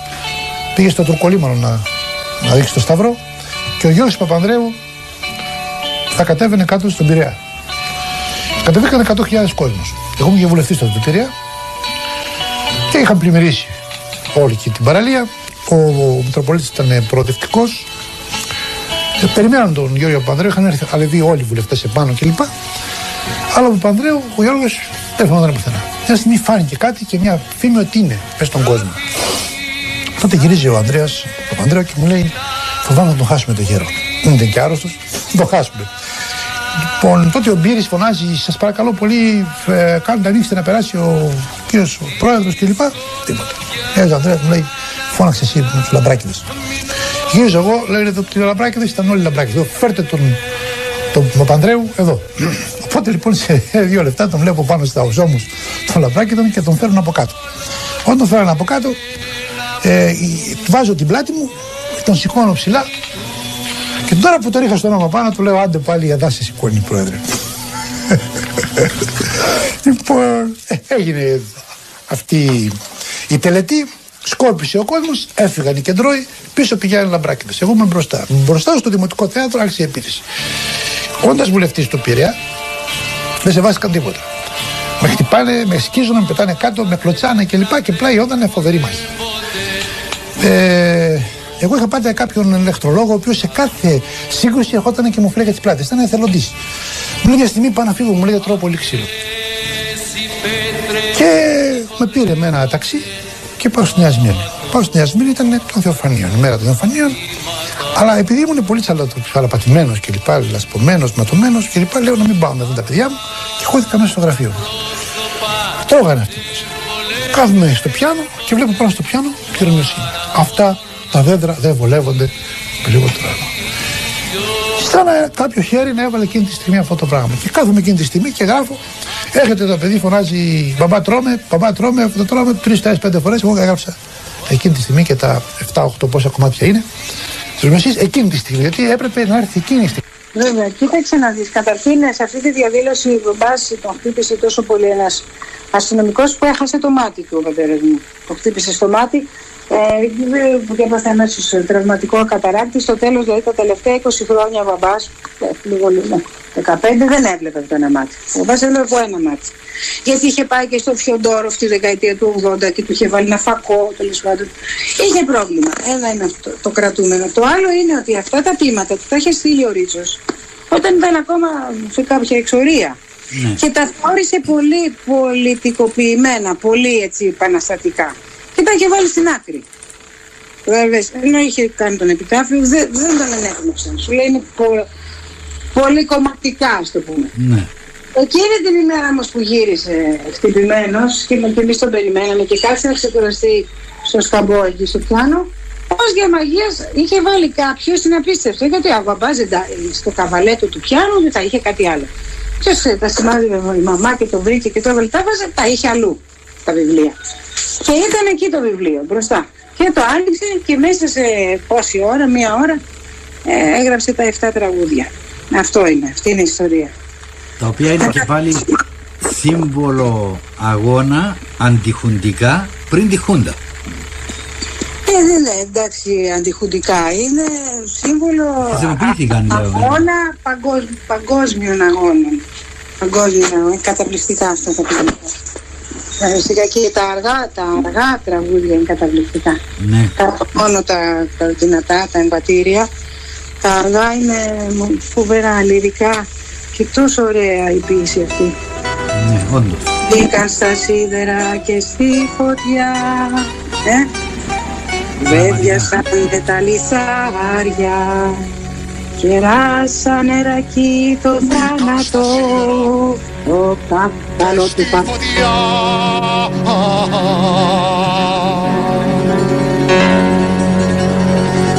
πήγε στο Τουρκολίμανο να, να δείξει το Σταυρό και ο Γιώργος Παπανδρέου θα κατέβαινε κάτω στον Πειραιά. Κατεβήκαν 100.000 κόσμος. Εγώ ήμουν βουλευτής τότε του Πειραιά και είχαν πλημμυρίσει όλη και την παραλία. Ο, ο Μητροπολίτης ήταν προοδευτικός. Ε, περιμέναν τον Γιώργο Παπανδρέου, είχαν έρθει αλεβοί όλοι οι βουλευτές επάνω κλπ. Αλλά ο Παπανδρέου, ο Γιώργος, δεν φαινόταν πουθενά. Μια στιγμή φάνηκε κάτι και μια φήμη ότι είναι πες στον κόσμο. Τότε γυρίζει ο Ανδρέας Παπανδρέου και μου λέει φοβάμαι να τον χάσουμε το γέρο. Δεν ήταν και άρρωστος, να τον χάσουμε. Λοιπόν, τότε ο Μπύρης φωνάζει: Σας παρακαλώ πολύ, ε, κάντε ανοίξτε να περάσει ο κύριος πρόεδρος κλπ. Τίποτα. Έρχεται ο Ανδρέας μου λέει: Φώναξε εσύ με του λαμπράκιδες. Γυρίζω εγώ, λέει: Εδώ οι λαμπράκιδε ήταν όλοι λαμπράκιδε. Φέρτε τον, τον Παπανδρέου εδώ. Οπότε λοιπόν σε δύο λεπτά τον βλέπω πάνω στα οσόμου των λαμπράκιδων και τον φέρνουν από κάτω. Όταν τον φέρνουν από κάτω, ε, βάζω την πλάτη μου, τον σηκώνω ψηλά και τώρα που τον είχα στο όνομα πάνω του λέω άντε πάλι η Αδάση σηκώνει πρόεδρε. λοιπόν έγινε αυτή η τελετή. Σκόρπισε ο κόσμος, έφυγαν οι κεντρώοι, πίσω πηγαίνουν λαμπράκιδε. Εγώ είμαι μπροστά. Μπροστά στο Δημοτικό Θέατρο άρχισε η επίθεση. Όντα βουλευτής του Πειραιά, δεν σε βάστηκαν τίποτα. Με χτυπάνε, με σκίζουν, με πετάνε κάτω, με κλωτσάνε κλπ. Και πλάι όταν φοβερή μάχη. Ε, εγώ είχα πάντα κάποιον ηλεκτρολόγο, ο οποίος σε κάθε σύγκρουση ερχόταν και μου φλέγε τις πλάτες. Ήταν εθελοντής. Μου λέει μια στιγμή πάω να φύγω, μου λέει τρώω πολύ ξύλο. Και με πήρε με ένα ταξί και πάω στην Ιασμίνη. Πάω στην Ιασμίνη, ήταν των Θεοφανίων, η μέρα των Θεοφανίων. Αλλά επειδή ήμουν πολύ τσαλαπατημένος και λοιπά, λασπωμένος, ματωμένος και λοιπά, λέω να μην πάω να δω τα παιδιά μου και χώθηκα μέσα στο γραφείο μου. Τρώγανε αυτοί μέσα. Κάθομαι στο πιάνο και βλέπω πάνω στο πιάνο πυρομεσίνη. Αυτά τα δέντρα δεν βολεύονται με λιγότερο Σαν κάποιο χέρι να έβαλε εκείνη τη στιγμή αυτό το πράγμα. Και κάθομαι εκείνη τη στιγμή και γράφω. Έρχεται το παιδί, φωνάζει μπαμπά τρώμε, μπαμπά τρώμε, αυτό το τρώμε τρεις, τέσσερις, πέντε φορές. Εγώ έγραψα εκείνη τη στιγμή και τα 7-8 πόσα κομμάτια είναι. Τη μεσή εκείνη τη στιγμή, γιατί έπρεπε να έρθει εκείνη τη στιγμή. Βέβαια, κοίταξε να δεις. Καταρχήν, σε αυτή τη διαδήλωση ο μπαμπάς τον χτύπησε τόσο πολύ ένας αστυνομικός που έχασε το μάτι του ο πατέρα μου. Το χτύπησε στο μάτι ε, που έπαθε αμέσω τραυματικό καταράκτη. Στο τέλος, δηλαδή τα τελευταία 20 χρόνια ο μπαμπάς, ε, λίγο λίγο, 15 δεν έβλεπε από το ένα μάτι. Ο μπαμπάς έβλεπε από ένα μάτι. Γιατί είχε πάει και στο Φιοντόρο τη δεκαετία του 80 και του είχε βάλει ένα φακό, τέλος πάντων. Είχε πρόβλημα. Ένα είναι αυτό το κρατούμενο. Το άλλο είναι ότι αυτά τα πείματα του τα είχε στείλει ο Ρίτσο όταν ήταν ακόμα σε κάποια εξορία. Ναι. Και τα θεώρησε πολύ πολιτικοποιημένα, πολύ έτσι επαναστατικά και τα είχε βάλει στην άκρη. Βέβαια, ενώ είχε κάνει τον επιτάφιο, δεν, δεν τον ενέπνευσαν. Σου λέει είναι πο, πολύ κομματικά, ας το πούμε. Ναι. Εκείνη την ημέρα όμω που γύρισε χτυπημένος και, και εμείς τον περιμέναμε και κάτσε να ξεκουραστεί στο σκαμπό εκεί στο πιάνο, Ω για μαγείας είχε βάλει κάποιος είναι απίστευτο. Γιατί ο μπαμπάς στο καβαλέτο του πιάνου δεν θα είχε κάτι άλλο. Ποιο τα σημάδευε η μαμά και το βρήκε και το έβαλε, τα τα είχε αλλού τα βιβλία. Και ήταν εκεί το βιβλίο μπροστά. Και το άνοιξε και μέσα σε πόση ώρα, μία ώρα, ε, έγραψε τα 7 τραγούδια. Αυτό είναι, αυτή είναι η ιστορία. Τα οποία είναι και πάλι σύμβολο αγώνα αντιχουντικά πριν τη Χούντα. Ε, δεν είναι εντάξει αντιχουντικά, είναι σύμβολο αγώνα παγκόσμιων αγώνων. Παγκόσμιων αγώνων, καταπληκτικά αυτά τα πράγματα. Φυσικά και τα αργά, τα αργά τραγούδια είναι καταπληκτικά. Ναι. Τα, μόνο τα, τα δυνατά, τα εμβατήρια. Τα αργά είναι φοβερά λυρικά και τόσο ωραία η ποίηση αυτή. Ναι, όντως. Μπήκαν στα σίδερα και στη φωτιά, ε; Βέβιασαν τα λιθάρια Κεράσαν νερακί το θάνατο. Το κάπαλο του παπιά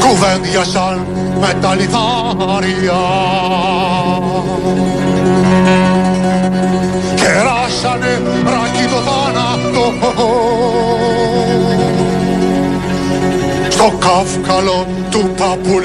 Κουβέντιασαν με τα λιθάρια. Κεράσανε στο καύκαλο του παπουλίτου.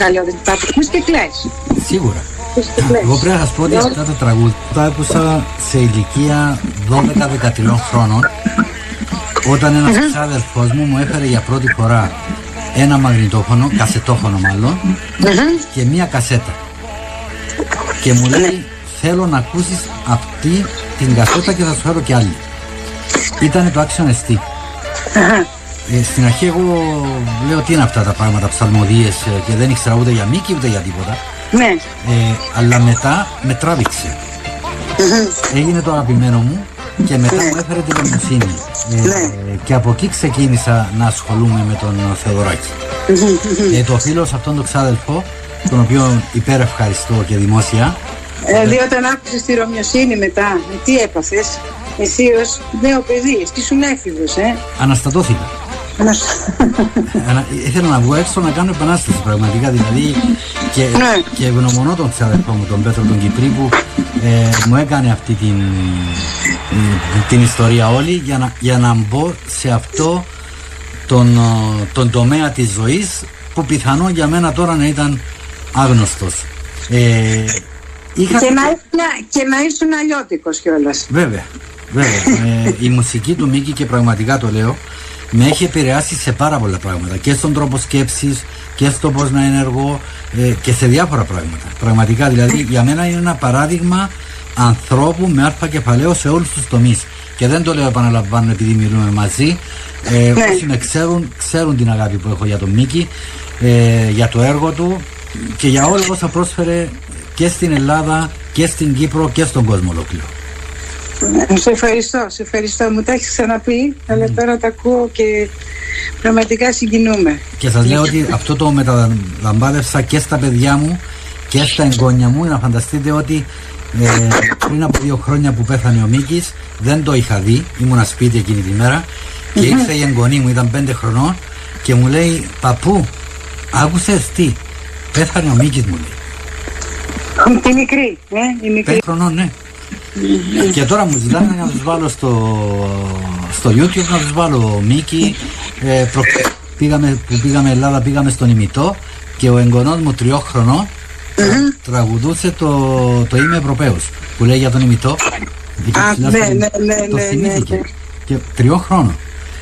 Μεγαλειότητα που ακούς και κλαις. Σίγουρα. Ακούς και κλαις. Εγώ πρέπει να σας πω ότι αυτά τα τραγούδια τα άκουσα σε ηλικία 12-13 χρόνων όταν ένας ξάδελφός μου μου έφερε για πρώτη φορά ένα μαγνητόφωνο, κασετόφωνο μάλλον και μία κασέτα. Και μου λέει θέλω να ακούσεις αυτή την κασέτα και θα σου φέρω και άλλη ήταν το Action ST ε, στην αρχή εγώ λέω τι είναι αυτά τα πράγματα ψαλμοδίες ε, και δεν ήξερα ούτε για μήκη ούτε για τίποτα Ναι. ε, αλλά μετά με τράβηξε. Έγινε το αγαπημένο μου και μετά μου έφερε την εμπιστοσύνη. Ε, και από εκεί ξεκίνησα να ασχολούμαι με τον Θεοδωράκη. ε, το οφείλω σε αυτόν τον ξάδελφο, τον οποίο υπερευχαριστώ και δημόσια. Δηλαδή όταν άκουσες τη Ρωμιοσύνη μετά, με τι έπαθες, εσύ ως νέο παιδί, εσύ ήσουν έφηβος, ε. Αναστατώθηκα. Να- Ανα- ήθελα να βγω έξω να κάνω επανάσταση πραγματικά. Δηλαδή και, Ναι. και ευγνωμονώ τον ξάδελφό μου, τον Πέτρο τον Κυπρί, που ε, μου έκανε αυτή την, ε, την ιστορία όλη για να, για να μπω σε αυτό τον, ε, τον τομέα της ζωής που πιθανόν για μένα τώρα να ήταν άγνωστος. Ε, είχα... και, να, ήσουν- και να ήσουν αλλιώτικος κιόλας. Βέβαια, βέβαια. ε, η μουσική του Μίκη και πραγματικά το λέω με έχει επηρεάσει σε πάρα πολλά πράγματα και στον τρόπο σκέψης και στο πώς να ενεργώ ε, και σε διάφορα πράγματα. Πραγματικά δηλαδή για μένα είναι ένα παράδειγμα ανθρώπου με άρθα κεφαλαίο σε όλους τους τομείς. Και δεν το λέω επαναλαμβάνω επειδή μιλούμε μαζί. Ε, Ναι. όσοι με ξέρουν, ξέρουν την αγάπη που έχω για τον Μίκη, ε, για το έργο του και για όλα όσα πρόσφερε και στην Ελλάδα και στην Κύπρο και στον κόσμο ολόκληρο. Ε, Σε ευχαριστώ, σε ευχαριστώ. Μου τα έχεις ξαναπεί, αλλά τώρα τα ακούω και πραγματικά συγκινούμε. Και σας λέω ότι αυτό το μεταλαμπάδευσα και στα παιδιά μου και στα εγγόνια μου. Να φανταστείτε ότι ε, πριν από δύο χρόνια που πέθανε ο Μίκης δεν το είχα δει. Ήμουνα σπίτι εκείνη τη μέρα και ήρθε η εγγονή μου, ήταν πέντε χρονών και μου λέει «Παππού, άκουσες τι, πέθανε ο Μίκης» μου λέει. Τη μικρή, ναι, η μικρή. Πέντε χρονών, ναι. Και τώρα μου ζητάνε να τους βάλω στο, στο YouTube, να τους βάλω Μίκη. Ε, προ- πήγαμε, που πήγαμε Ελλάδα, πήγαμε στον ημιτό και ο εγγονός μου τριών χρονών τραγουδούσε το, το Είμαι Ευρωπαίος που λέει για τον ημιτό. Εκεί Α, ψηλά ναι, στο- ναι, ναι, το ναι, θυμήθηκε. ναι, ναι. Και τριών χρόνων.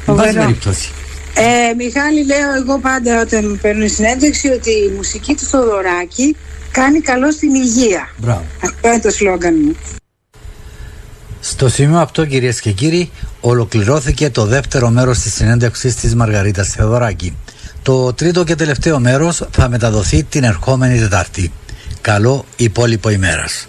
Εν πάση Φοβερό. περιπτώσει. Ε, Μιχάλη, λέω εγώ πάντα όταν παίρνω συνέντευξη ότι η μουσική του Θοδωράκη κάνει καλό στην υγεία. Μπράβο. Αυτό είναι το σλόγκαν μου. Στο σημείο αυτό κυρίες και κύριοι ολοκληρώθηκε το δεύτερο μέρος της συνέντευξης της Μαργαρίτας Θεοδωράκη. Το τρίτο και τελευταίο μέρος θα μεταδοθεί την ερχόμενη Τετάρτη. Καλό υπόλοιπο ημέρας.